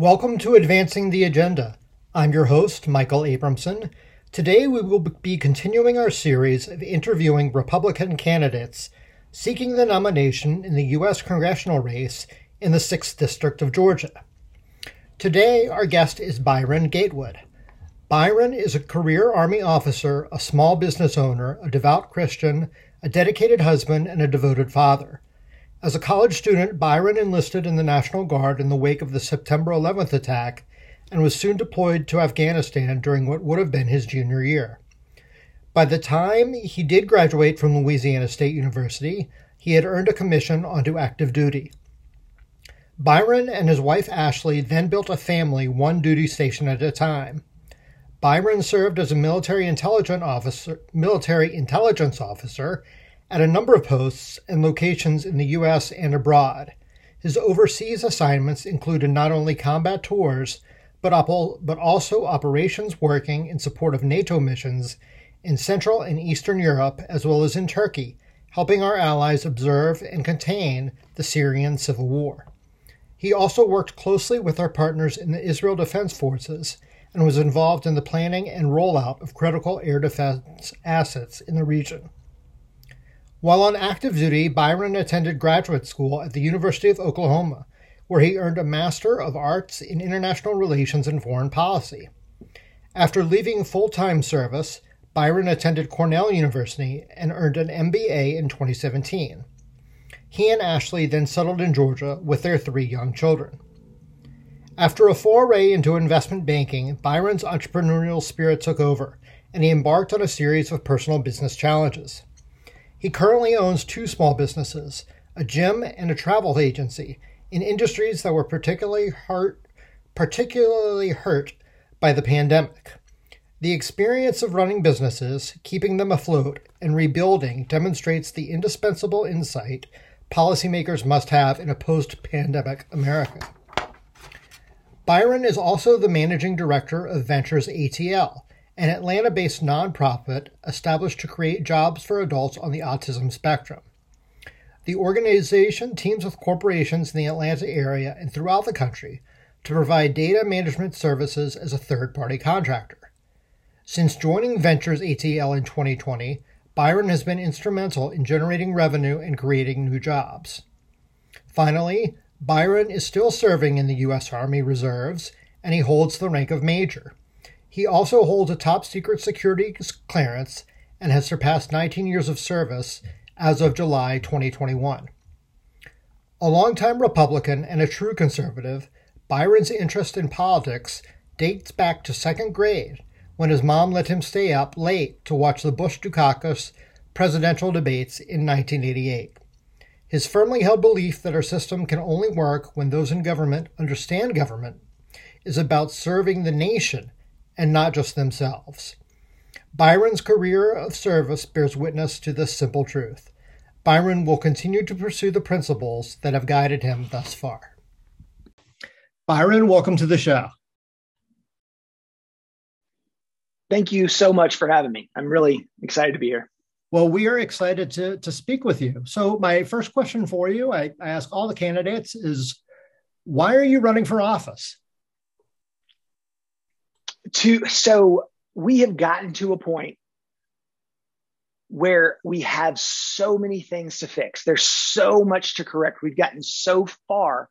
Welcome to Advancing the Agenda. I'm your host, Michael Abramson. Today we will be continuing our series of interviewing Republican candidates seeking the nomination in the U.S. congressional race in the 6th District of Georgia. Today, our guest is Byron Gatewood. Byron is a career Army officer, a small business owner, a devout Christian, a dedicated husband, and a devoted father. As a college student, Byron enlisted in the National Guard in the wake of the September 11th attack and was soon deployed to Afghanistan during what would have been his junior year. By the time he did graduate from Louisiana State University, he had earned a commission onto active duty. Byron and his wife Ashley then built a family one duty station at a time. Byron served as a military intelligence officer, military intelligence officer at a number of posts and locations in the U.S. and abroad. His overseas assignments included not only combat tours, but, op- but also operations working in support of NATO missions in Central and Eastern Europe, as well as in Turkey, helping our allies observe and contain the Syrian civil war. He also worked closely with our partners in the Israel Defense Forces and was involved in the planning and rollout of critical air defense assets in the region. While on active duty, Byron attended graduate school at the University of Oklahoma, where he earned a Master of Arts in International Relations and Foreign Policy. After leaving full time service, Byron attended Cornell University and earned an MBA in 2017. He and Ashley then settled in Georgia with their three young children. After a foray into investment banking, Byron's entrepreneurial spirit took over, and he embarked on a series of personal business challenges. He currently owns two small businesses, a gym and a travel agency, in industries that were particularly hurt, particularly hurt by the pandemic. The experience of running businesses, keeping them afloat, and rebuilding demonstrates the indispensable insight policymakers must have in a post pandemic America. Byron is also the managing director of Ventures ATL, an Atlanta based nonprofit established to create jobs for adults on the autism spectrum. The organization teams with corporations in the Atlanta area and throughout the country to provide data management services as a third party contractor. Since joining Ventures ATL in 2020, Byron has been instrumental in generating revenue and creating new jobs. Finally, Byron is still serving in the U.S. Army Reserves and he holds the rank of Major. He also holds a top secret security clearance and has surpassed 19 years of service as of July 2021. A longtime Republican and a true conservative, Byron's interest in politics dates back to second grade when his mom let him stay up late to watch the Bush Dukakis presidential debates in 1988. His firmly held belief that our system can only work when those in government understand government is about serving the nation and not just themselves. Byron's career of service bears witness to this simple truth. Byron will continue to pursue the principles that have guided him thus far. Byron, welcome to the show. Thank you so much for having me. I'm really excited to be here. Well, we are excited to, to speak with you. So, my first question for you I, I ask all the candidates is why are you running for office? To so we have gotten to a point where we have so many things to fix. There's so much to correct. We've gotten so far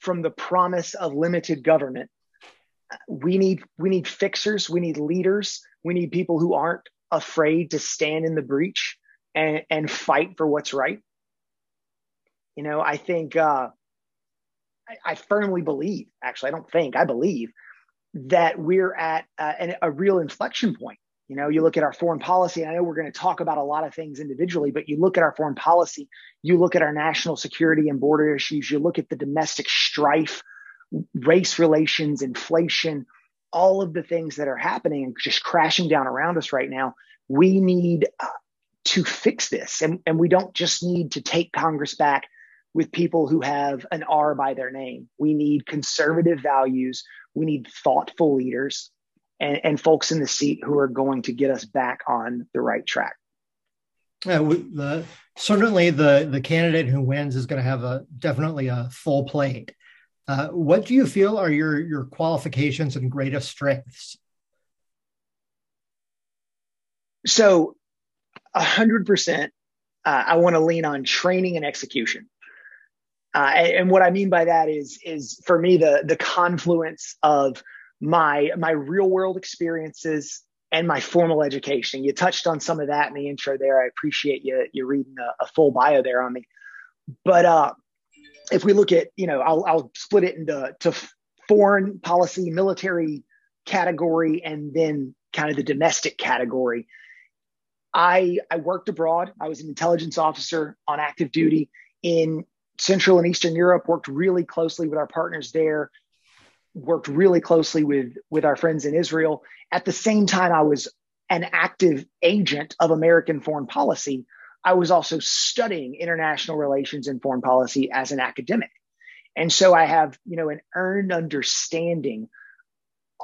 from the promise of limited government. We need we need fixers, we need leaders, we need people who aren't afraid to stand in the breach and, and fight for what's right. You know, I think uh, I, I firmly believe, actually, I don't think, I believe that we're at uh, an, a real inflection point. You know, you look at our foreign policy, and I know we're going to talk about a lot of things individually, but you look at our foreign policy, you look at our national security and border issues, you look at the domestic strife, race relations, inflation, all of the things that are happening and just crashing down around us right now. We need uh, to fix this. And, and we don't just need to take Congress back with people who have an R by their name. We need conservative values. We need thoughtful leaders and, and folks in the seat who are going to get us back on the right track. Yeah, we, the, certainly the the candidate who wins is going to have a definitely a full plate. Uh, what do you feel are your your qualifications and greatest strengths? So, a hundred percent, uh, I want to lean on training and execution. Uh, and, what I mean by that is, is for me the the confluence of my my real world experiences and my formal education. You touched on some of that in the intro there. I appreciate you you reading a, a full bio there on me. But uh, if we look at, you know, I'll, I'll split it into to foreign policy, military category, and then kind of the domestic category. I I worked abroad. I was an intelligence officer on active duty in Central and Eastern Europe. Worked really closely with our partners there. Worked really closely with with our friends in Israel. At the same time, I was an active agent of American foreign policy. I was also studying international relations and foreign policy as an academic. And so I have, you know, an earned understanding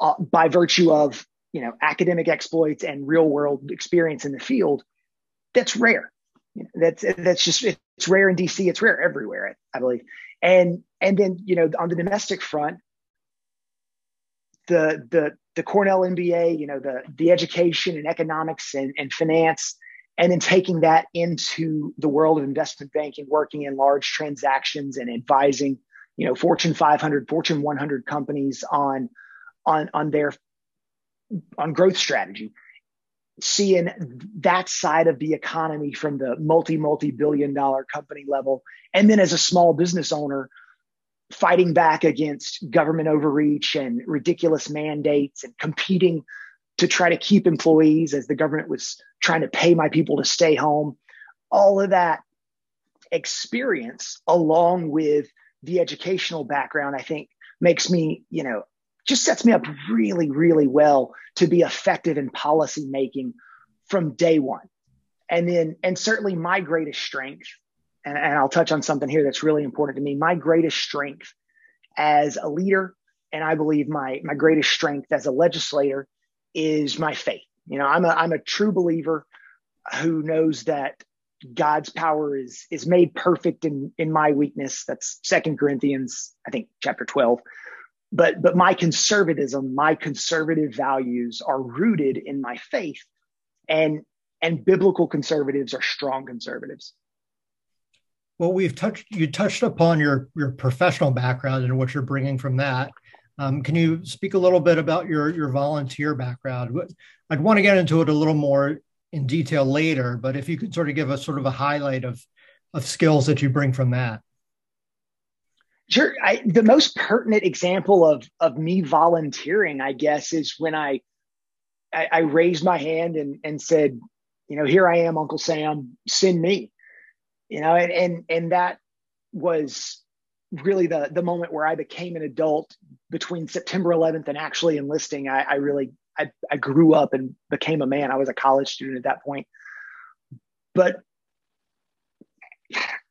uh, by virtue of, you know, academic exploits and real world experience in the field that's rare. You know, that's that's just it's rare in DC. It's rare everywhere, I believe. And and then you know on the domestic front, the the the Cornell MBA, you know the the education and economics and, and finance and then taking that into the world of investment banking, working in large transactions and advising, you know, Fortune 500, Fortune 100 companies on on on their on growth strategy. Seeing that side of the economy from the multi multi billion dollar company level, and then as a small business owner, fighting back against government overreach and ridiculous mandates and competing to try to keep employees as the government was trying to pay my people to stay home. All of that experience, along with the educational background, I think makes me, you know, just sets me up really, really well to be effective in policy making from day one. And then, and certainly my greatest strength, and, and I'll touch on something here that's really important to me. My greatest strength as a leader, and I believe my my greatest strength as a legislator is my faith. You know, I'm a I'm a true believer who knows that God's power is is made perfect in in my weakness. That's Second Corinthians, I think, chapter twelve. But but my conservatism, my conservative values are rooted in my faith, and and biblical conservatives are strong conservatives. Well, we've touched you touched upon your your professional background and what you're bringing from that. Um, can you speak a little bit about your your volunteer background? I'd want to get into it a little more in detail later, but if you could sort of give us sort of a highlight of of skills that you bring from that. Sure. I, the most pertinent example of of me volunteering, I guess, is when I I, I raised my hand and and said, you know, here I am, Uncle Sam, send me. You know, and and and that was really the the moment where I became an adult between September 11th and actually enlisting. I, I really I, I grew up and became a man. I was a college student at that point, but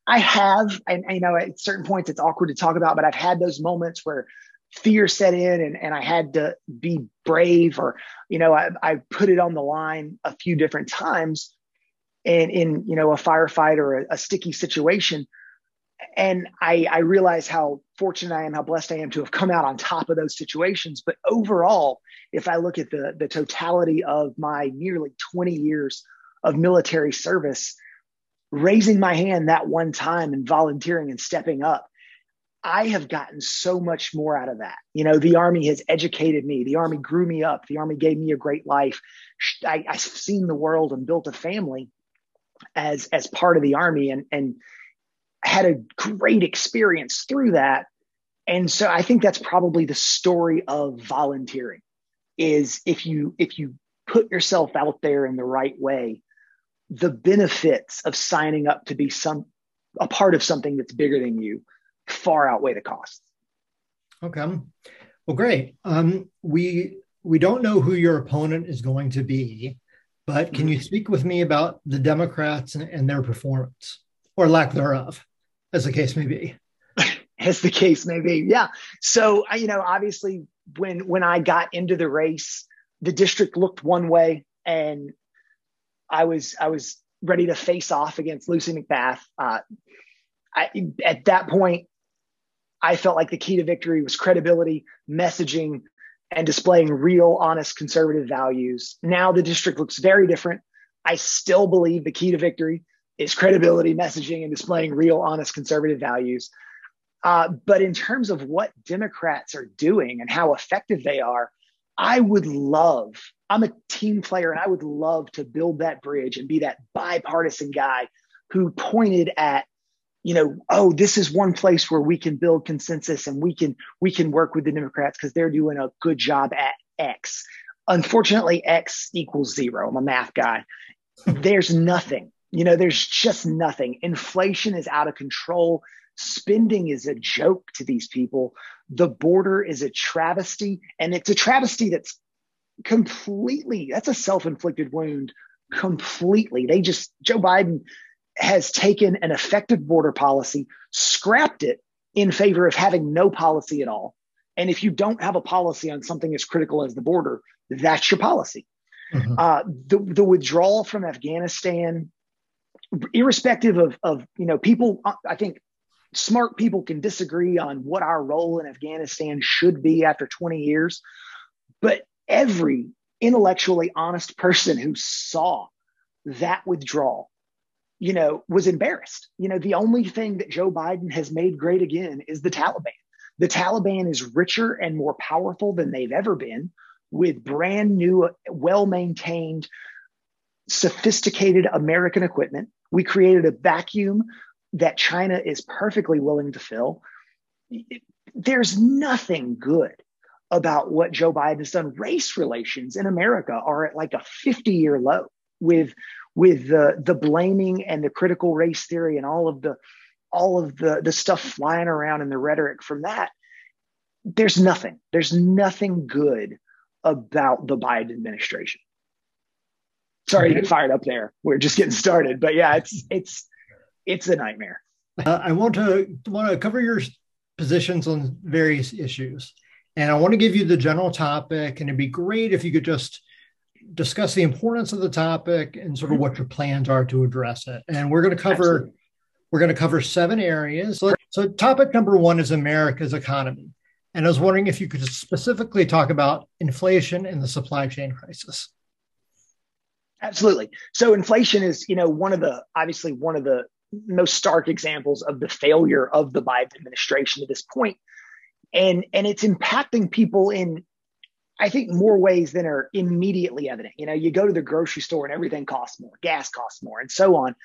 I have, and you know, at certain points it's awkward to talk about, but I've had those moments where fear set in and, and I had to be brave or, you know, I, I put it on the line a few different times and in, you know, a firefight or a, a sticky situation and I, I realize how fortunate I am, how blessed I am to have come out on top of those situations. But overall, if I look at the, the totality of my nearly 20 years of military service, raising my hand that one time and volunteering and stepping up, I have gotten so much more out of that. You know, the Army has educated me, the Army grew me up, the Army gave me a great life. I, I've seen the world and built a family as as part of the Army. And, and had a great experience through that. And so I think that's probably the story of volunteering is if you if you put yourself out there in the right way, the benefits of signing up to be some a part of something that's bigger than you far outweigh the costs. Okay. Well, great. Um, we we don't know who your opponent is going to be, but can you mm-hmm. speak with me about the Democrats and, and their performance or lack thereof? as the case may be. as the case may be, yeah. So you know, obviously, when when I got into the race, the district looked one way, and I was I was ready to face off against Lucy McBath. Uh, I, at that point, I felt like the key to victory was credibility, messaging, and displaying real, honest, conservative values. Now the district looks very different. I still believe the key to victory is credibility, messaging, and displaying real, honest, conservative values. Uh, but in terms of what Democrats are doing and how effective they are, I would love, I'm a team player and I would love to build that bridge and be that bipartisan guy who pointed at you know oh this is one place where we can build consensus and we can we can work with the democrats because they're doing a good job at x. Unfortunately x equals zero. I'm a math guy. There's nothing you know there's just nothing. Inflation is out of control spending is a joke to these people the border is a travesty and it's a travesty that's completely that's a self-inflicted wound completely they just joe biden has taken an effective border policy, scrapped it in favor of having no policy at all. And if you don't have a policy on something as critical as the border, that's your policy. Mm-hmm. Uh, the, the withdrawal from Afghanistan, irrespective of, of, you know, people, I think smart people can disagree on what our role in Afghanistan should be after 20 years. But every intellectually honest person who saw that withdrawal you know, was embarrassed. You know, the only thing that Joe Biden has made great again is the Taliban. The Taliban is richer and more powerful than they've ever been with brand new, well maintained, sophisticated American equipment. We created a vacuum that China is perfectly willing to fill. There's nothing good about what Joe Biden has done. Race relations in America are at like a 50 year low with with the the blaming and the critical race theory and all of the all of the the stuff flying around in the rhetoric from that there's nothing there's nothing good about the biden administration sorry to get fired up there we're just getting started but yeah it's it's it's a nightmare uh, i want to want to cover your positions on various issues and i want to give you the general topic and it'd be great if you could just discuss the importance of the topic and sort of what your plans are to address it. And we're going to cover Absolutely. we're going to cover seven areas. So, so topic number one is America's economy. And I was wondering if you could specifically talk about inflation and the supply chain crisis. Absolutely. So inflation is, you know, one of the obviously one of the most stark examples of the failure of the Biden administration to this point. And and it's impacting people in I think more ways than are immediately evident. You know, you go to the grocery store and everything costs more, gas costs more, and so on.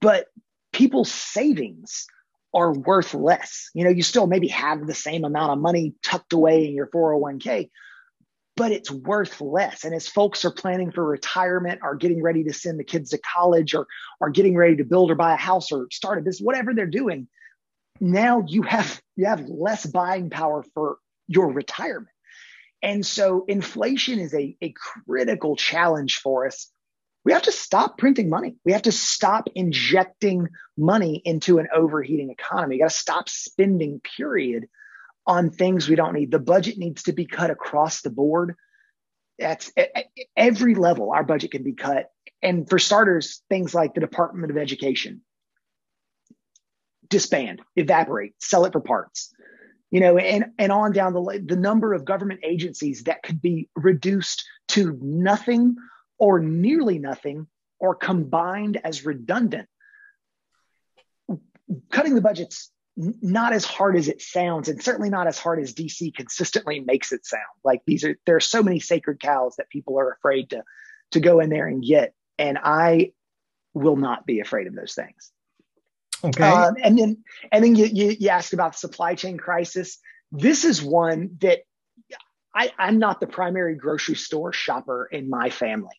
But people's savings are worth less. You know, you still maybe have the same amount of money tucked away in your 401k, but it's worth less. And as folks are planning for retirement, are getting ready to send the kids to college, or are getting ready to build or buy a house or start a business, whatever they're doing, now you have you have less buying power for your retirement. And so inflation is a, a critical challenge for us. We have to stop printing money. We have to stop injecting money into an overheating economy. You got to stop spending, period, on things we don't need. The budget needs to be cut across the board. That's at every level, our budget can be cut. And for starters, things like the Department of Education disband, evaporate, sell it for parts you know, and, and on down the the number of government agencies that could be reduced to nothing or nearly nothing or combined as redundant. Cutting the budgets not as hard as it sounds, and certainly not as hard as DC consistently makes it sound. Like these are there are so many sacred cows that people are afraid to to go in there and get, and I will not be afraid of those things. Okay. Um, and then, and then you, you, you asked about the supply chain crisis. This is one that I, I'm not the primary grocery store shopper in my family,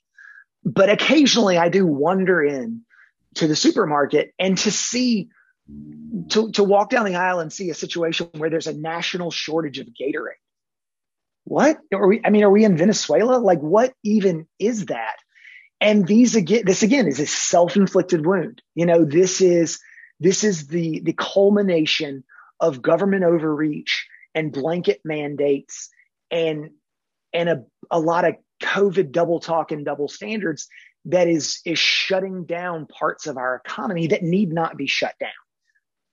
but occasionally I do wander in to the supermarket and to see to, to walk down the aisle and see a situation where there's a national shortage of Gatorade. What are we? I mean, are we in Venezuela? Like, what even is that? And these again, this again is a self-inflicted wound. You know, this is this is the, the culmination of government overreach and blanket mandates and, and a, a lot of COVID double talk and double standards that is, is shutting down parts of our economy that need not be shut down.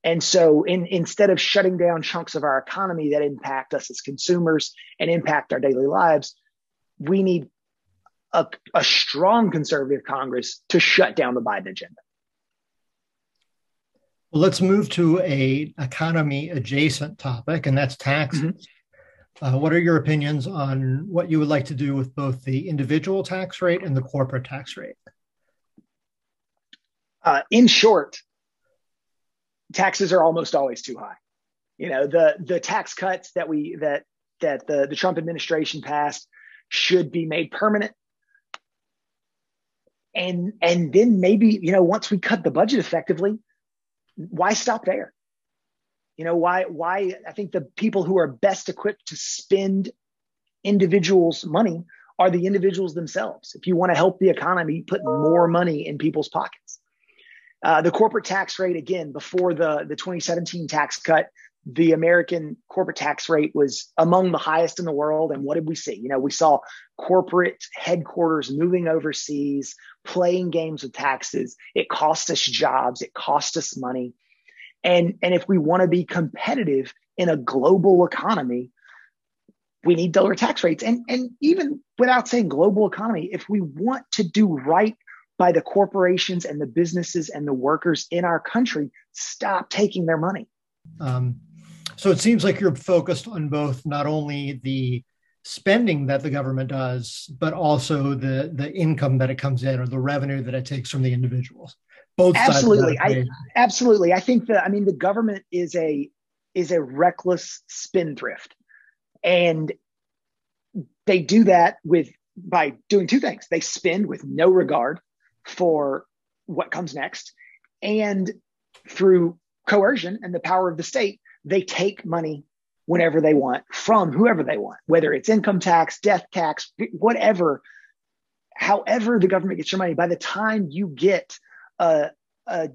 And so in, instead of shutting down chunks of our economy that impact us as consumers and impact our daily lives, we need a, a strong conservative Congress to shut down the Biden agenda. Well, let's move to a economy adjacent topic, and that's taxes. Mm-hmm. Uh, what are your opinions on what you would like to do with both the individual tax rate and the corporate tax rate? Uh, in short, taxes are almost always too high. You know, the the tax cuts that we that that the, the Trump administration passed should be made permanent. And and then maybe, you know, once we cut the budget effectively, why stop there? You know, why why I think the people who are best equipped to spend individuals' money are the individuals themselves. If you want to help the economy, put more money in people's pockets. Uh, the corporate tax rate, again, before the, the 2017 tax cut, the American corporate tax rate was among the highest in the world. And what did we see? You know, we saw corporate headquarters moving overseas, playing games with taxes. It cost us jobs, it cost us money. And, and if we want to be competitive in a global economy, we need lower tax rates. And, and even without saying global economy, if we want to do right by the corporations and the businesses and the workers in our country stop taking their money. Um, so it seems like you're focused on both not only the spending that the government does, but also the the income that it comes in or the revenue that it takes from the individuals. Both absolutely, I absolutely. I think that I mean the government is a is a reckless spendthrift, and they do that with by doing two things. They spend with no regard for what comes next. And through coercion and the power of the state, they take money whenever they want from whoever they want, whether it's income tax, death tax, whatever. However, the government gets your money, by the time you get a, a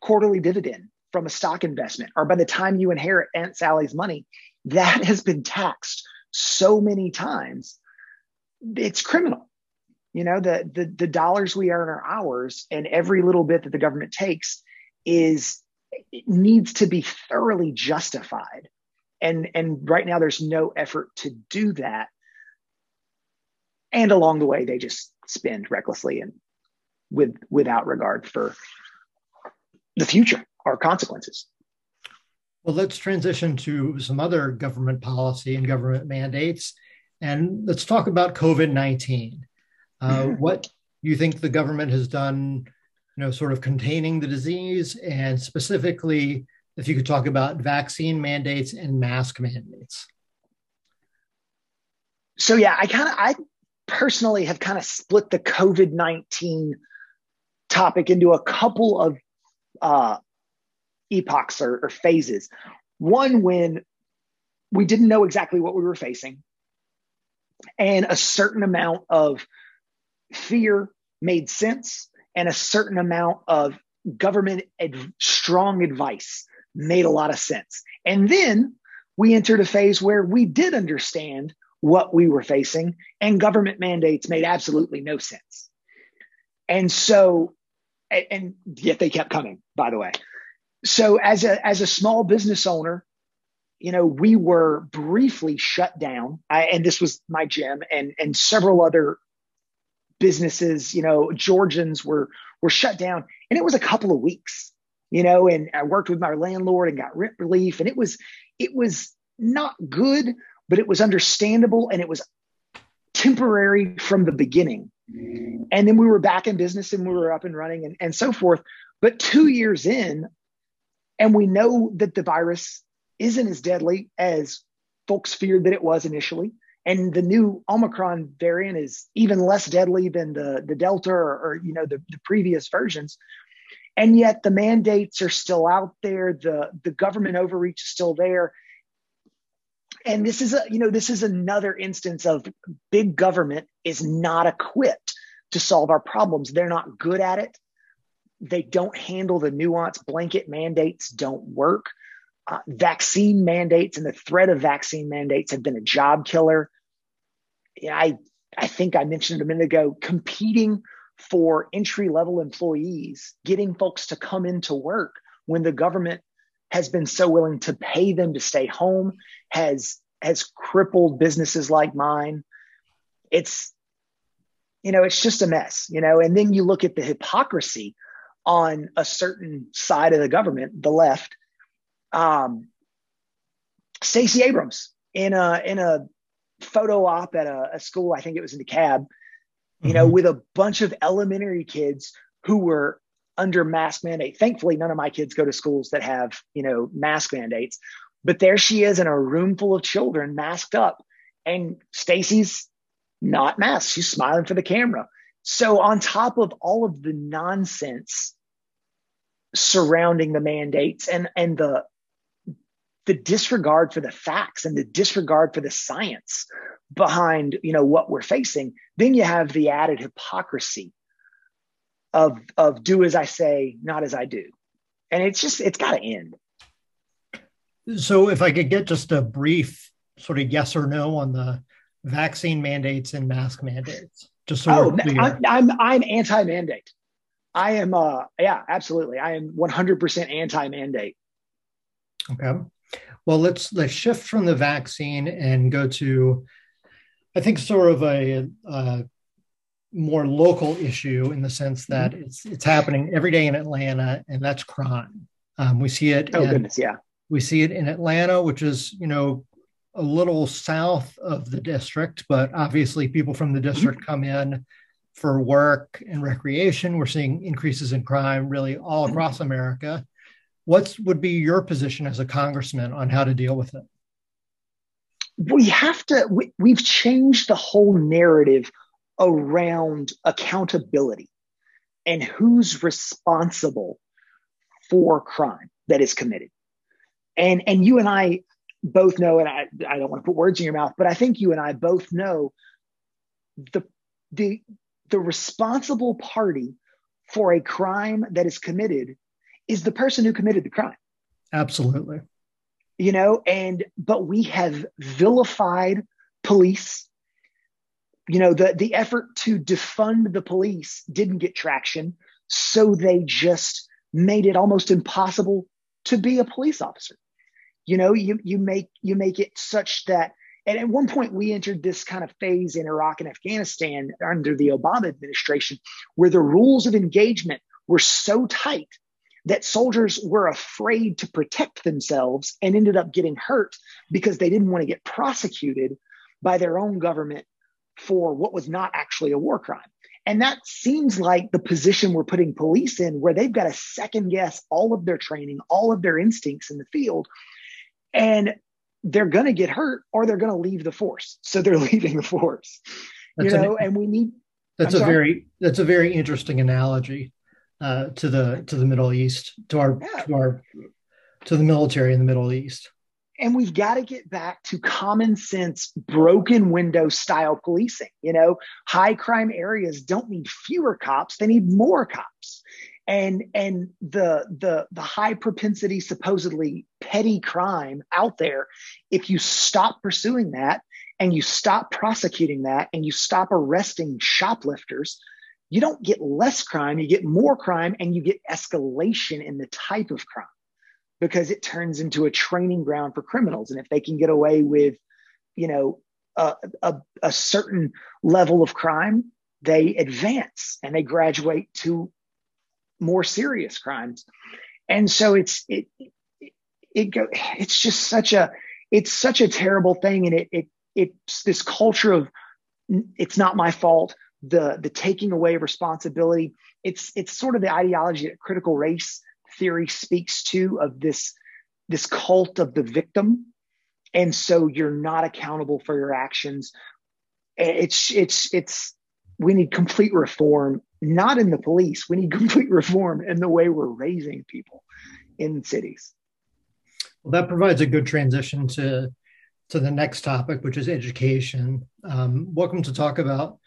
quarterly dividend from a stock investment, or by the time you inherit Aunt Sally's money, that has been taxed so many times, it's criminal. You know, the, the, the dollars we earn are ours, and every little bit that the government takes is needs to be thoroughly justified. And, and right now, there's no effort to do that. And along the way, they just spend recklessly and with without regard for the future or consequences. Well, let's transition to some other government policy and government mandates. And let's talk about COVID 19. Uh, what you think the government has done, you know, sort of containing the disease, and specifically, if you could talk about vaccine mandates and mask mandates. So yeah, I kind of I personally have kind of split the COVID nineteen topic into a couple of uh, epochs or, or phases. One when we didn't know exactly what we were facing, and a certain amount of fear made sense and a certain amount of government ad- strong advice made a lot of sense. And then we entered a phase where we did understand what we were facing and government mandates made absolutely no sense. And so, and, and yet they kept coming, by the way. So as a, as a small business owner, you know, we were briefly shut down. I, and this was my gym and, and several other businesses, you know, Georgians were were shut down, and it was a couple of weeks, you know. And I worked with my landlord and got rent relief, and it was it was not good, but it was understandable, and it was temporary from the beginning. And then we were back in business, and we were up and running, and, and so forth. But two years in, and we know that the virus isn't as deadly as folks feared that it was initially. And the new Omicron variant is even less deadly than the, the Delta or, or you know the, the previous versions. And yet the mandates are still out there. The, the government overreach is still there. And this is a, you know, this is another instance of big government is not equipped to solve our problems. They're not good at it. They don't handle the nuance. Blanket mandates don't work. Uh, vaccine mandates and the threat of vaccine mandates have been a job killer. I I think I mentioned it a minute ago, competing for entry level employees, getting folks to come into work when the government has been so willing to pay them to stay home, has has crippled businesses like mine. It's you know, it's just a mess, you know, and then you look at the hypocrisy on a certain side of the government, the left. Um, Stacey Abrams in a in a photo op at a, a school, I think it was in DeKalb, you mm-hmm. know, with a bunch of elementary kids who were under mask mandate. Thankfully, none of my kids go to schools that have, you know, mask mandates. But there she is in a room full of children masked up. And Stacey's not masked. She's smiling for the camera. So on top of all of the nonsense surrounding the mandates and, and the the disregard for the facts and the disregard for the science behind you know what we're facing then you have the added hypocrisy of of do as i say not as i do. And it's just it's got to end. So if i could get just a brief sort of yes or no on the vaccine mandates and mask mandates just so oh, I'm, I'm i'm anti-mandate. I am uh yeah absolutely. I am 100% anti-mandate. Okay well, let's let's shift from the vaccine and go to, I think, sort of a, a more local issue in the sense that mm-hmm. it's it's happening every day in Atlanta, and that's crime. Um, we see it. Oh in, goodness, yeah. We see it in Atlanta, which is you know a little south of the district, but obviously people from the mm-hmm. district mm-hmm. come in for work and recreation. We're seeing increases in crime really all mm-hmm. across America. What would be your position as a congressman on how to deal with it? We have to, we, we've changed the whole narrative around accountability and who's responsible for crime that is committed. And, and you and I both know, and I, I don't want to put words in your mouth, but I think you and I both know the, the, the responsible party for a crime that is committed is the person who committed the crime. Absolutely. You know, and but we have vilified police. You know, the the effort to defund the police didn't get traction, so they just made it almost impossible to be a police officer. You know, you you make you make it such that and at one point, we entered this kind of phase in Iraq and Afghanistan under the Obama administration where the rules of engagement were so tight that soldiers were afraid to protect themselves and ended up getting hurt because they didn't want to get prosecuted by their own government for what was not actually a war crime. And that seems like the position we're putting police in, where they've got to second guess all of their training, all of their instincts in the field. And they're going to get hurt or they're going to leave the force. So they're leaving the force, that's you know, an, and we need. That's I'm a sorry. very, that's a very interesting analogy uh, to the to the Middle East, to our yeah. to our to the military in the Middle East. And we've got to get back to common sense, broken window style policing. You know, high crime areas don't need fewer cops; they need more cops. And and the the the high propensity, supposedly petty crime out there, if you stop pursuing that and you stop prosecuting that and you stop arresting shoplifters, you don't get less crime, you get more crime and you get escalation in the type of crime because it turns into a training ground for criminals. And if they can get away with, you know, a, a, a certain level of crime, they advance and they graduate to more serious crimes. And so it's, it, it, go, it's just such a, it's such a terrible thing. And it, it, it's this culture of, it's not my fault the the taking away of responsibility. It's it's sort of the ideology that critical race theory speaks to of this this cult of the victim, and so you're not accountable for your actions. It's it's it's we need complete reform, not in the police. We need complete reform in the way we're raising people in cities. Well, that provides a good transition to to the next topic, which is education. Um, welcome to talk about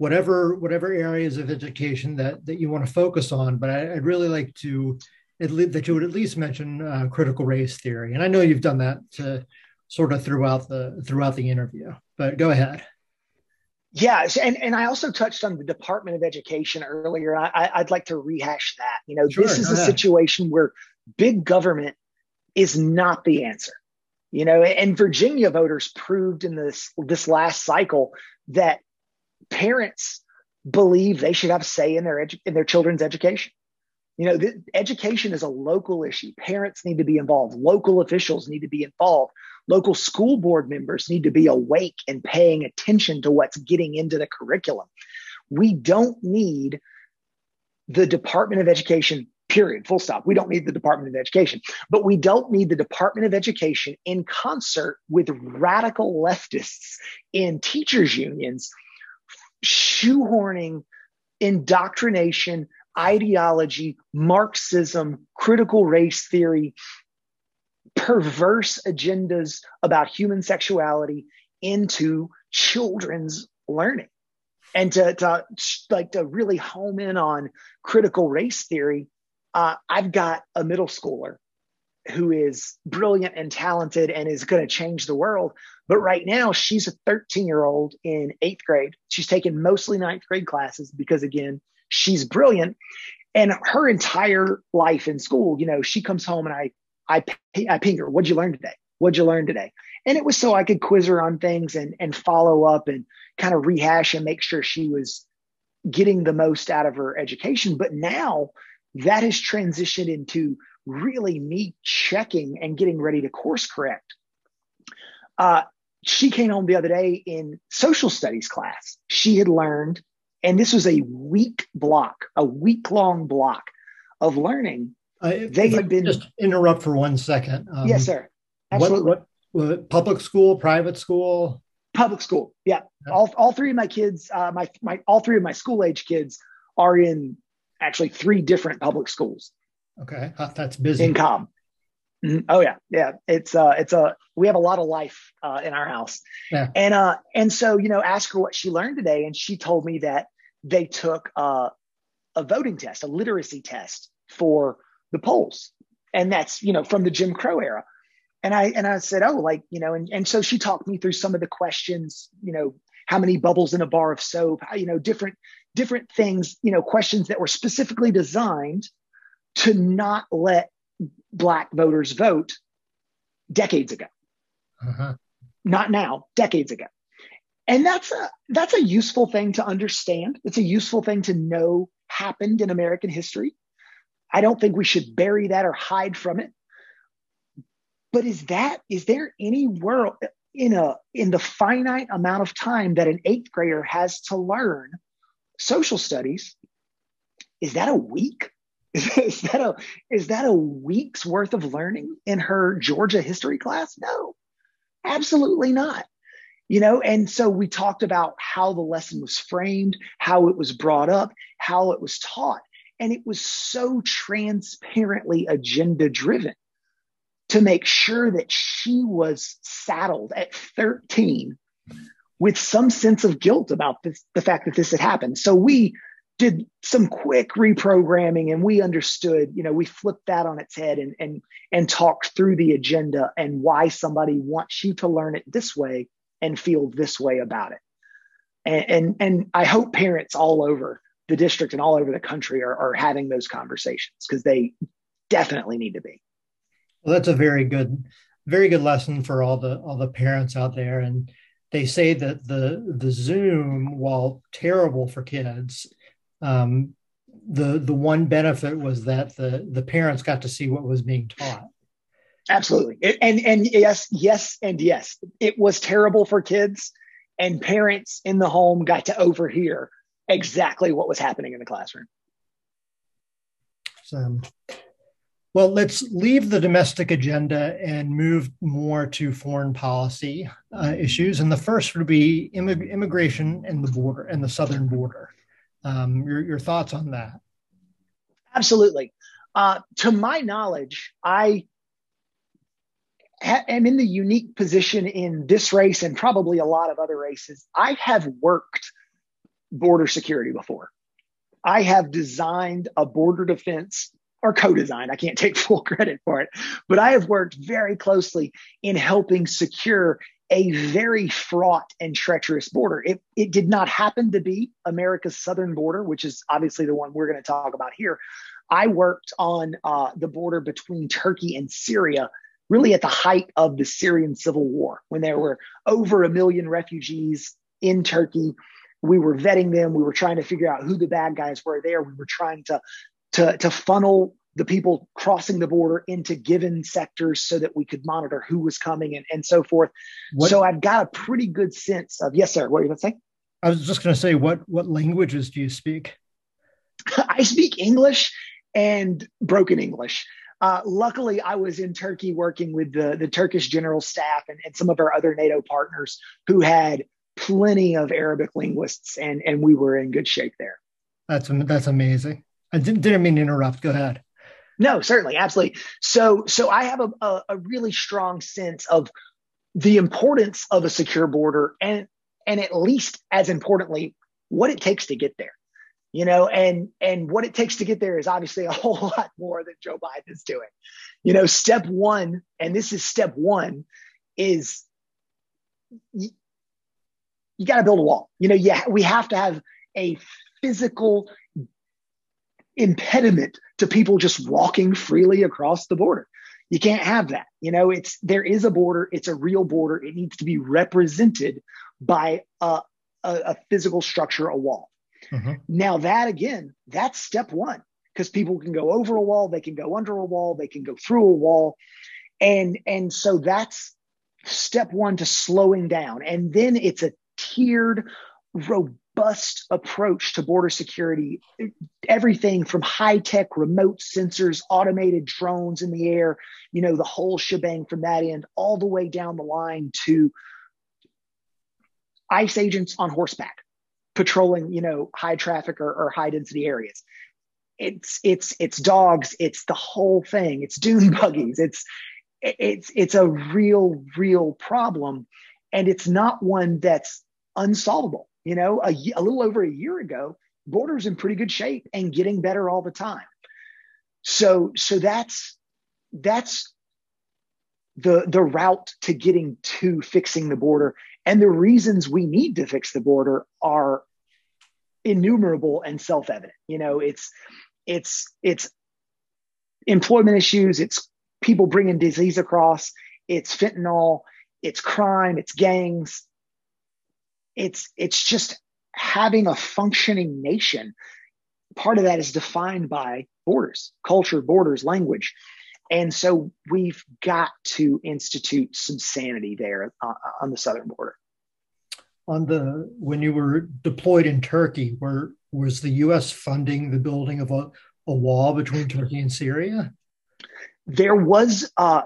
whatever whatever areas of education that that you want to focus on. But I, would really like to at least, that you would at least mention uh, critical race theory, and I know you've done that to sort of throughout the throughout the interview. But go ahead. Yes, and, and I also touched on the Department of Education earlier. I, would like to rehash that. You know, sure, this is a ahead. situation where big government is not the answer. You know, and Virginia voters proved in this this last cycle that parents believe they should have say in their edu- in their children's education. You know, education is a local issue. Parents need to be involved. Local officials need to be involved. Local school board members need to be awake and paying attention to what's getting into the curriculum. We don't need the Department of Education, period, full stop. We don't need the Department of Education, but we don't need the Department of Education in concert with radical leftists in teachers' unions shoehorning indoctrination, ideology, Marxism, critical race theory, perverse agendas about human sexuality into children's learning. And to, to like to really home in on critical race theory uh, i've got a middle schooler who is brilliant and talented and is going to change the world. But right now she's a 13 year old in eighth grade. She's taking mostly ninth grade classes because again she's brilliant. And her entire life in school you know she comes home and i i, I ping her what'd you learn today? What'd you learn today? And it was so I could quiz her on things and and follow up and kind of rehash and make sure she was getting the most out of her education. But now that has transitioned into really me checking and getting ready to course correct. Uh, she came home the other day in social studies class. She had learned, and this was a week block, a week long block of learning. Uh, they had been just interrupt for one second. Um, yes, sir. Absolutely. What, public school, private school? Public school. Yeah. All, all three of my kids, uh, my, my, all three of my school age kids are in actually three different public schools. Okay. That's busy. Income. Mm-hmm. Oh yeah. Yeah. It's, uh, it's a, we have a lot of life, uh, in our house. Yeah. And, uh, and so, you know, ask her what she learned today. And she told me that they took, uh, a voting test, a literacy test for the polls. And that's, you know, from the Jim Crow era and I and I said, oh, like you know, and and so she talked me through some of the questions, you know, how many bubbles in a bar of soap, you know, different different things, you know, questions that were specifically designed to not let black voters vote decades ago. Uh-huh. Not now, decades ago. And that's a that's a useful thing to understand. It's a useful thing to know happened in American history. I don't think we should bury that or hide from it. But is that is there any world in a in the finite amount of time that an eighth grader has to learn social studies? Is that a week? Is, that a is that a week's worth of learning in her Georgia history class? No, absolutely not you know and so we talked about how the lesson was framed how it was brought up how it was taught and it was so transparently agenda driven to make sure that she was saddled at 13 with some sense of guilt about this, the fact that this had happened. So we did some quick reprogramming and we understood, you know, we flipped that on its head and and and talked through the agenda and why somebody wants you to learn it this way and feel this way about it. And and, and I hope parents all over the district and all over the country are, are having those conversations because they definitely need to be. Well, that's a very good, very good lesson for all the all the parents out there. And they say that the the Zoom, while terrible for kids, um, the the one benefit was that the the parents got to see what was being taught. Absolutely, and and yes, yes, and yes, it was terrible for kids, and parents in the home got to overhear exactly what was happening in the classroom. So, well, let's leave the domestic agenda and move more to foreign policy uh, issues. And the first would be immig- immigration and the border and the southern border. Um, your, your thoughts on that? Absolutely. Uh, to my knowledge, I ha- am in the unique position in this race and probably a lot of other races. I have worked border security before. I have designed a border defense or co-designed. I can't take full credit for it, but I have worked very closely in helping secure a very fraught and treacherous border. It, it did not happen to be America's southern border, which is obviously the one we're going to talk about here. I worked on uh, the border between Turkey and Syria really at the height of the Syrian civil war when there were over a million refugees in Turkey. We were vetting them. We were trying to figure out who the bad guys were there. We were trying to, to, to funnel the people crossing the border into given sectors so that we could monitor who was coming and, and so forth. What, so I've got a pretty good sense of, yes, sir. What are you going to say? I was just going to say, what, what languages do you speak? I speak English and broken English. Uh, luckily, I was in Turkey working with the, the Turkish general staff and, and some of our other NATO partners who had plenty of Arabic linguists, and, and we were in good shape there. That's that's amazing. I didn't, didn't mean to interrupt. Go ahead. No, certainly, absolutely. So, so I have a, a, a really strong sense of the importance of a secure border, and and at least as importantly, what it takes to get there you know and and what it takes to get there is obviously a whole lot more than joe biden is doing you know step one and this is step one is you, you got to build a wall you know yeah we have to have a physical impediment to people just walking freely across the border you can't have that you know it's there is a border it's a real border it needs to be represented by a, a, a physical structure a wall Mm-hmm. Now, that again, that's step one because people can go over a wall, they can go under a wall, they can go through a wall. And, and so that's step one to slowing down. And then it's a tiered, robust approach to border security. Everything from high tech remote sensors, automated drones in the air, you know, the whole shebang from that end, all the way down the line to ICE agents on horseback patrolling, you know, high traffic or, or high density areas. It's it's it's dogs. It's the whole thing. It's dune buggies. It's it's it's a real real problem, and it's not one that's unsolvable. You know, a, a little over a year ago, borders in pretty good shape and getting better all the time. So so that's that's the the route to getting to fixing the border and the reasons we need to fix the border are innumerable and self-evident you know it's it's it's employment issues it's people bringing disease across it's fentanyl it's crime it's gangs it's it's just having a functioning nation part of that is defined by borders culture borders language and so we've got to institute some sanity there uh, on the southern border. On the when you were deployed in Turkey, were was the U.S. funding the building of a, a wall between Turkey and Syria? There was uh,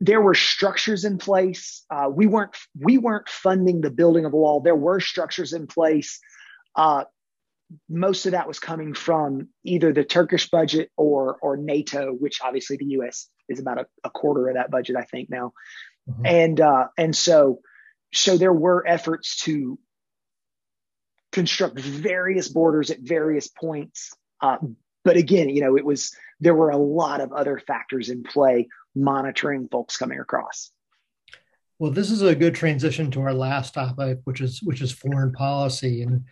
there were structures in place. Uh, we weren't we weren't funding the building of a wall. There were structures in place. Uh, most of that was coming from either the Turkish budget or or NATO, which obviously the U.S. is about a, a quarter of that budget, I think now, mm-hmm. and uh, and so so there were efforts to construct various borders at various points, uh, but again, you know, it was there were a lot of other factors in play monitoring folks coming across. Well, this is a good transition to our last topic, which is which is foreign policy and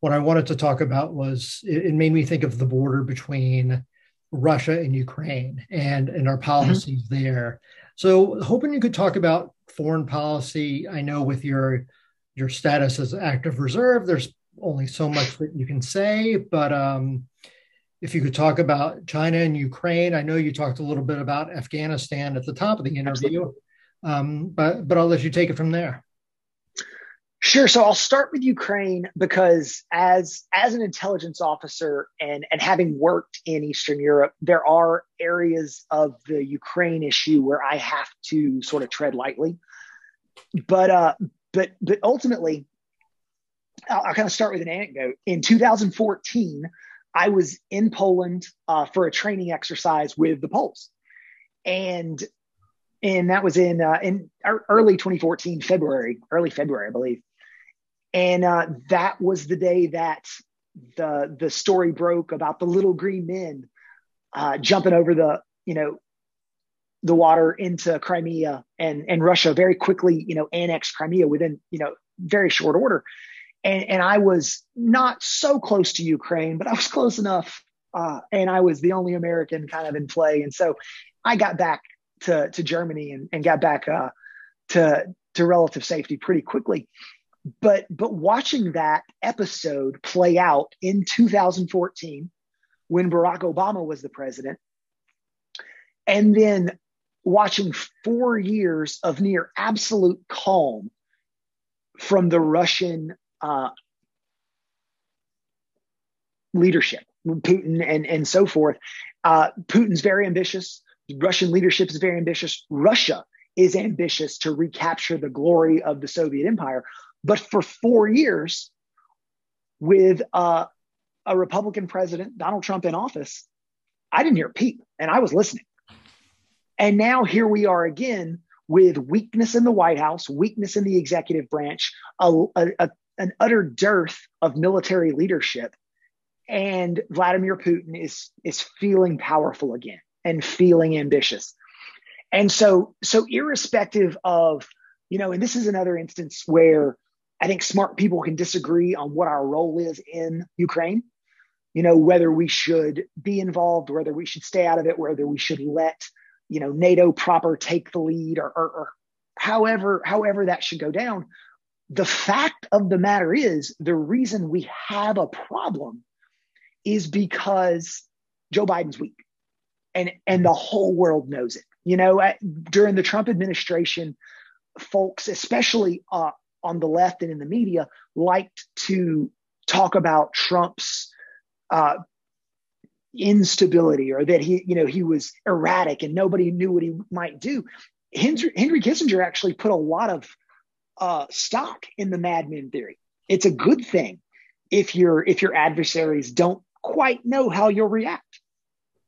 what I wanted to talk about was it, it, made me think of the border between Russia and Ukraine and, and our mm-hmm. policies mm-hmm. there. So hoping you could talk about foreign policy. I know with your your status as active reserve, there's only so much that you can say, but um, if you could talk about China and Ukraine, I know you talked a little bit about Afghanistan at the top of the interview, um, but but I'll let you take it from there. Sure. So I'll start with Ukraine because as as an intelligence officer and and having worked in Eastern Europe, there are areas of the Ukraine issue where I have to sort of tread lightly. But uh, but but ultimately, I'll, I'll kind of start with an anecdote. In 2014, I was in Poland uh, for a training exercise with the Poles, and and that was in uh, in early 2014, February, early February, I believe. And uh, that was the day that the the story broke about the little green men uh, jumping over the you know the water into Crimea and and Russia very quickly you know annexed Crimea within you know very short order and and I was not so close to Ukraine but I was close enough uh, and I was the only American kind of in play and so I got back to, to Germany and, and got back uh, to, to relative safety pretty quickly. But, but watching that episode play out in 2014 when Barack Obama was the president, and then watching four years of near absolute calm from the Russian uh, leadership, Putin and, and so forth. Uh, Putin's very ambitious. Russian leadership is very ambitious. Russia is ambitious to recapture the glory of the Soviet Empire. But for four years, with uh, a Republican president, Donald Trump, in office, I didn't hear a peep, and I was listening. And now here we are again with weakness in the White House, weakness in the executive branch, a, a, a, an utter dearth of military leadership. And Vladimir Putin is, is feeling powerful again and feeling ambitious. And so, so irrespective of, you know, and this is another instance where I think smart people can disagree on what our role is in Ukraine. You know, whether we should be involved, whether we should stay out of it, whether we should let you know NATO proper take the lead or, or, or however however that should go down. The fact of the matter is the reason we have a problem is because Joe Biden's weak. And and the whole world knows it. You know, at, during the Trump administration, folks, especially uh, on the left and in the media, liked to talk about Trump's uh, instability or that he, you know, he was erratic and nobody knew what he might do. Henry, Henry Kissinger actually put a lot of uh, stock in the madmen theory. It's a good thing if your if your adversaries don't quite know how you'll react.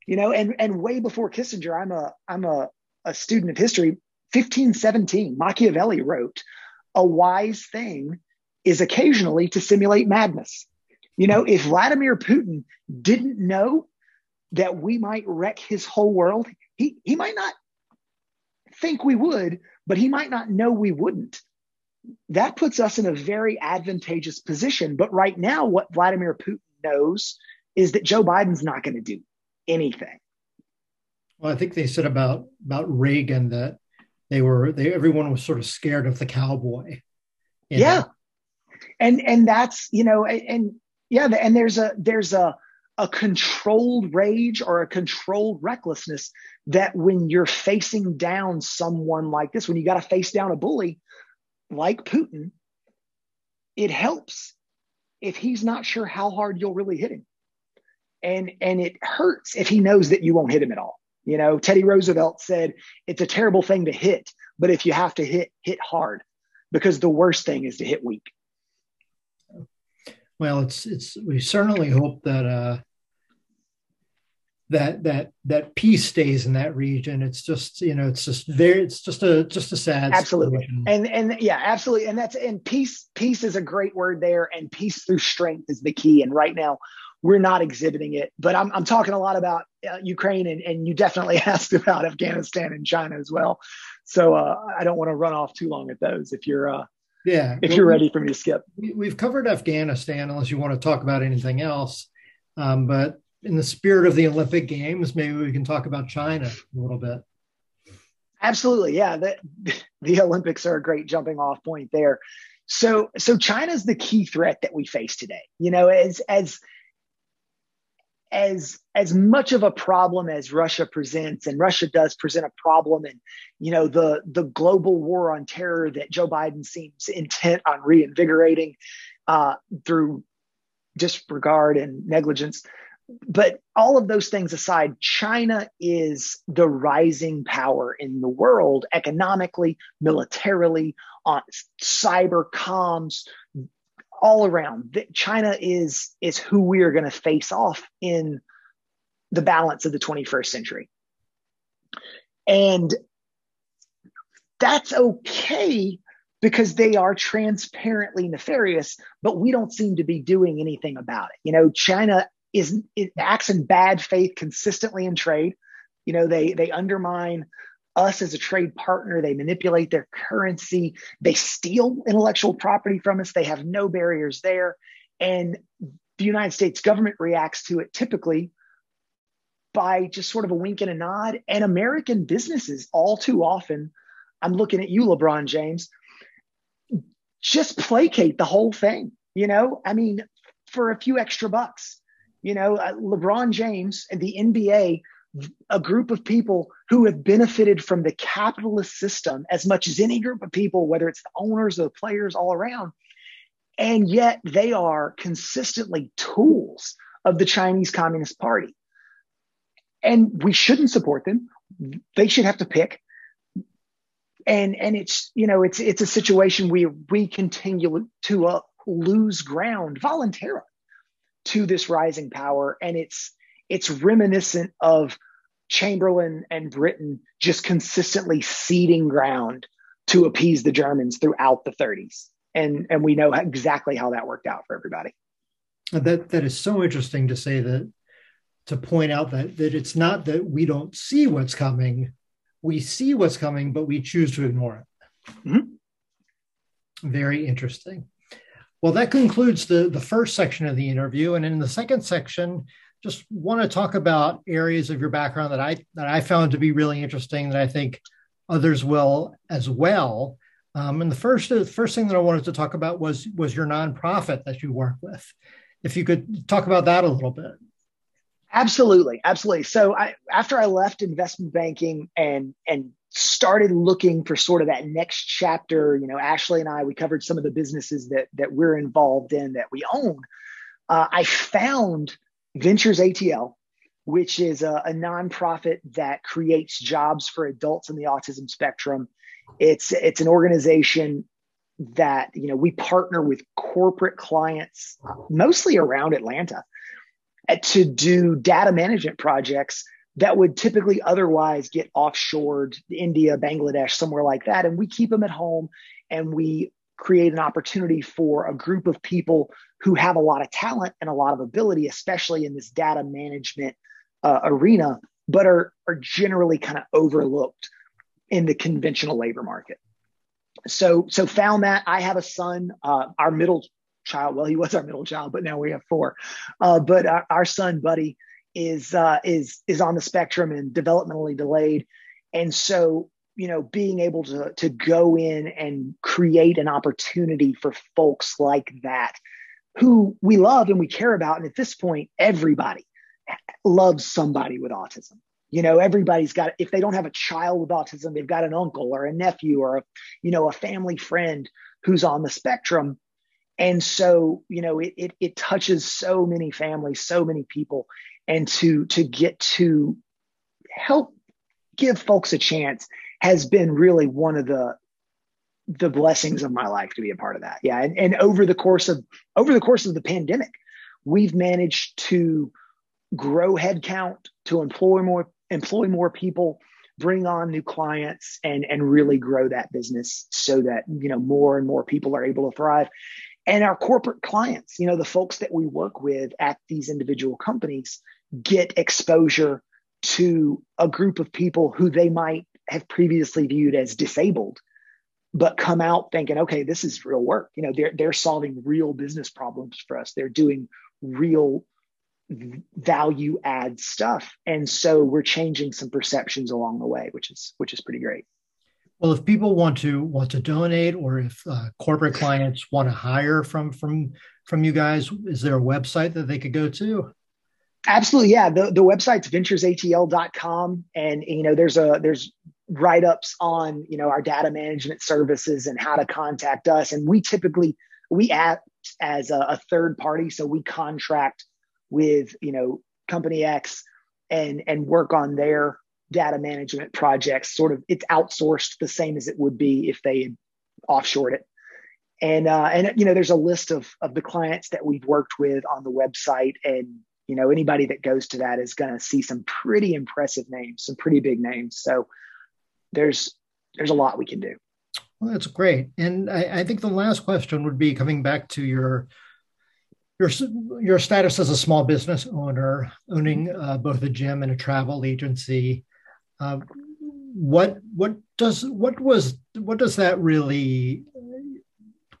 You know, and and way before Kissinger, I'm a I'm a, a student of history. 1517, Machiavelli wrote, a wise thing is occasionally to simulate madness. You know, if Vladimir Putin didn't know that we might wreck his whole world, he, he might not think we would, but he might not know we wouldn't. That puts us in a very advantageous position. But right now, what Vladimir Putin knows is that Joe Biden's not going to do anything. Well, I think they said about about Reagan that they were they everyone was sort of scared of the cowboy. Yeah. Know? And and that's, you know, and, and yeah, and there's a there's a a controlled rage or a controlled recklessness that when you're facing down someone like this, when you got to face down a bully like Putin, it helps if he's not sure how hard you'll really hit him. And, and it hurts if he knows that you won't hit him at all. You know, Teddy Roosevelt said it's a terrible thing to hit, but if you have to hit, hit hard because the worst thing is to hit weak. Well, it's it's we certainly hope that uh, that that that peace stays in that region. It's just you know it's just very it's just a just a sad absolutely situation. and and yeah absolutely and that's and peace peace is a great word there and peace through strength is the key. And right now we're not exhibiting it, but I'm I'm talking a lot about uh, Ukraine and and you definitely asked about Afghanistan and China as well. So uh, I don't want to run off too long at those. If you're uh, yeah. If well, you're ready for me to skip. We, have covered Afghanistan, unless you want to talk about anything else. Um, but in the spirit of the Olympic Games, maybe we can talk about China a little bit. Absolutely. Yeah. The, the Olympics are a great jumping off point there. So, so China's the key threat that we face today. You know, as, as, as as much of a problem as Russia presents, and Russia does present a problem, and you know the the global war on terror that Joe Biden seems intent on reinvigorating uh, through disregard and negligence. But all of those things aside, China is the rising power in the world economically, militarily, on cyber comms, all around. China is is who we are going to face off in the balance of the 21st century. And that's okay because they are transparently nefarious, but we don't seem to be doing anything about it. You know, China is it acts in bad faith consistently in trade. You know, they they undermine us as a trade partner. They manipulate their currency. They steal intellectual property from us. They have no barriers there. And the United States government reacts to it typically by just sort of a wink and a nod. And American businesses, all too often, I'm looking at you, LeBron James, just placate the whole thing. You know, I mean, for a few extra bucks. You know, uh, LeBron James and the NBA, a group of people who have benefited from the capitalist system as much as any group of people, whether it's the owners or the players all around. And yet they are consistently tools of the Chinese Communist Party. And we shouldn't support them. They should have to pick. And and it's you know it's it's a situation where we continue to uh, lose ground voluntarily to this rising power, and it's it's reminiscent of Chamberlain and Britain just consistently ceding ground to appease the Germans throughout the 30s. And, and we know exactly how that worked out for everybody. That that is so interesting to say that to point out that that it's not that we don't see what's coming, we see what's coming, but we choose to ignore it. Mm-hmm. Very interesting. Well, that concludes the, the first section of the interview. And in the second section, just want to talk about areas of your background that I that I found to be really interesting that I think others will as well. Um, and the first the first thing that I wanted to talk about was was your nonprofit that you work with. If you could talk about that a little bit. Absolutely, absolutely. So I, after I left investment banking and and started looking for sort of that next chapter, you know, Ashley and I, we covered some of the businesses that that we're involved in that we own. Uh, I found Ventures ATL, which is a, a nonprofit that creates jobs for adults in the autism spectrum. It's it's an organization that you know we partner with corporate clients mostly around Atlanta to do data management projects that would typically otherwise get offshored India, Bangladesh, somewhere like that. And we keep them at home and we create an opportunity for a group of people who have a lot of talent and a lot of ability, especially in this data management uh, arena, but are, are generally kind of overlooked in the conventional labor market. So, so found that I have a son, uh, our middle child. Well, he was our middle child, but now we have four. Uh, but our, our, son, Buddy, is uh, is is on the spectrum and developmentally delayed, and so you know being able to to go in and create an opportunity for folks like that who we love and we care about, and at this point, everybody loves somebody with autism. You know, everybody's got, if they don't have a child with autism, they've got an uncle or a nephew or, a, you know, a family friend who's on the spectrum and so you know it, it, it touches so many families so many people. And to to get to help give folks a chance has been really one of the the blessings of my life to be a part of that. Yeah. And, and over the course of over the course of the pandemic we've managed to grow headcount to employ more employ more people bring on new clients and and really grow that business so that you know more and more people are able to thrive and our corporate clients, you know, the folks that we work with at these individual companies get exposure to a group of people who they might have previously viewed as disabled but come out thinking okay this is real work. You know they're they're solving real business problems for us. They're doing real value add stuff. And so we're changing some perceptions along the way which is which is pretty great well, if people want to want to donate, or if uh, corporate clients want to hire from from from you guys, is there a website that they could go to? Absolutely, yeah. The the website's venturesatl.com, and you know there's a there's write ups on you know our data management services and how to contact us, and we typically we act as a, a third party, so we contract with you know company X and and work on their data management projects sort of it's outsourced the same as it would be if they had offshored it. And uh, and you know there's a list of of the clients that we've worked with on the website and you know anybody that goes to that is going to see some pretty impressive names some pretty big names. So there's there's a lot we can do. Well that's great. And I, I think the last question would be coming back to your your your status as a small business owner owning uh, both a gym and a travel agency uh, what what does what was what does that really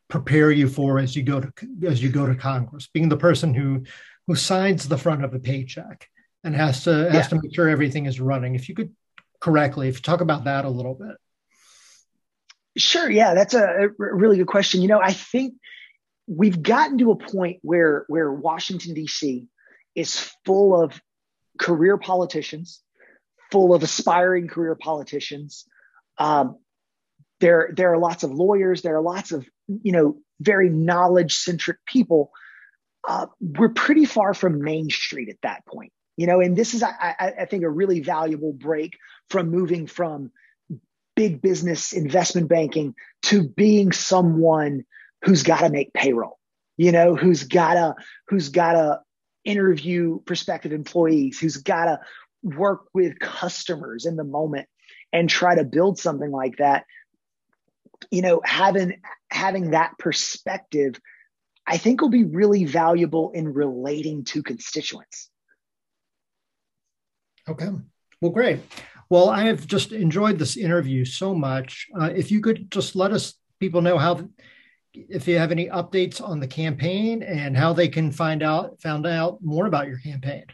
prepare you for as you go to as you go to Congress? Being the person who who signs the front of a paycheck and has to has yeah. to make sure everything is running. If you could correctly, if you talk about that a little bit. Sure. Yeah, that's a, a really good question. You know, I think we've gotten to a point where where Washington D.C. is full of career politicians, full of aspiring career politicians. Um, there there are lots of lawyers. There are lots of you know very knowledge centric people. Uh, we're pretty far from Main Street at that point, you know. And this is, I, I think, a really valuable break from moving from big business investment banking to being someone who's got to make payroll, you know, who's gotta who's gotta interview prospective employees, who's gotta work with customers in the moment and try to build something like that. You know, having having that perspective, I think will be really valuable in relating to constituents. Okay. Well, great. Well, I have just enjoyed this interview so much. Uh, if you could just let us people know how if you have any updates on the campaign and how they can find out found out more about your campaign.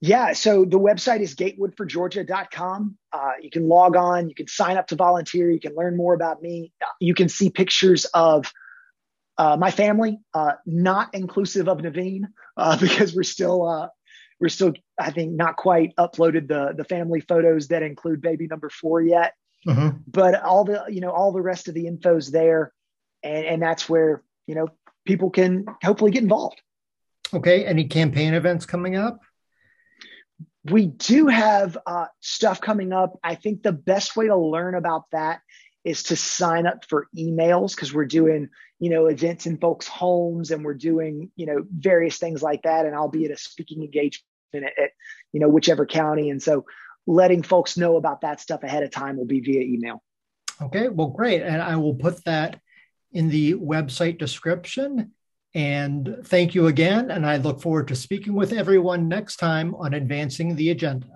Yeah, so the website is gatewoodforgeorgia.com. Uh, you can log on, you can sign up to volunteer, you can learn more about me. You can see pictures of uh, my family, uh, not inclusive of Naveen, uh, because we're still uh, we're still I think not quite uploaded the the family photos that include baby number four yet. Mm-hmm. But all the you know all the rest of the info's there, and and that's where you know people can hopefully get involved. Okay. Any campaign events coming up? We do have uh, stuff coming up. I think the best way to learn about that is to sign up for emails because we're doing you know events in folks' homes and we're doing you know various things like that. And I'll be at a speaking engagement at, at you know whichever county. And so letting folks know about that stuff ahead of time will be via email. Okay, well, great. And I will put that in the website description. And thank you again. And I look forward to speaking with everyone next time on Advancing the Agenda.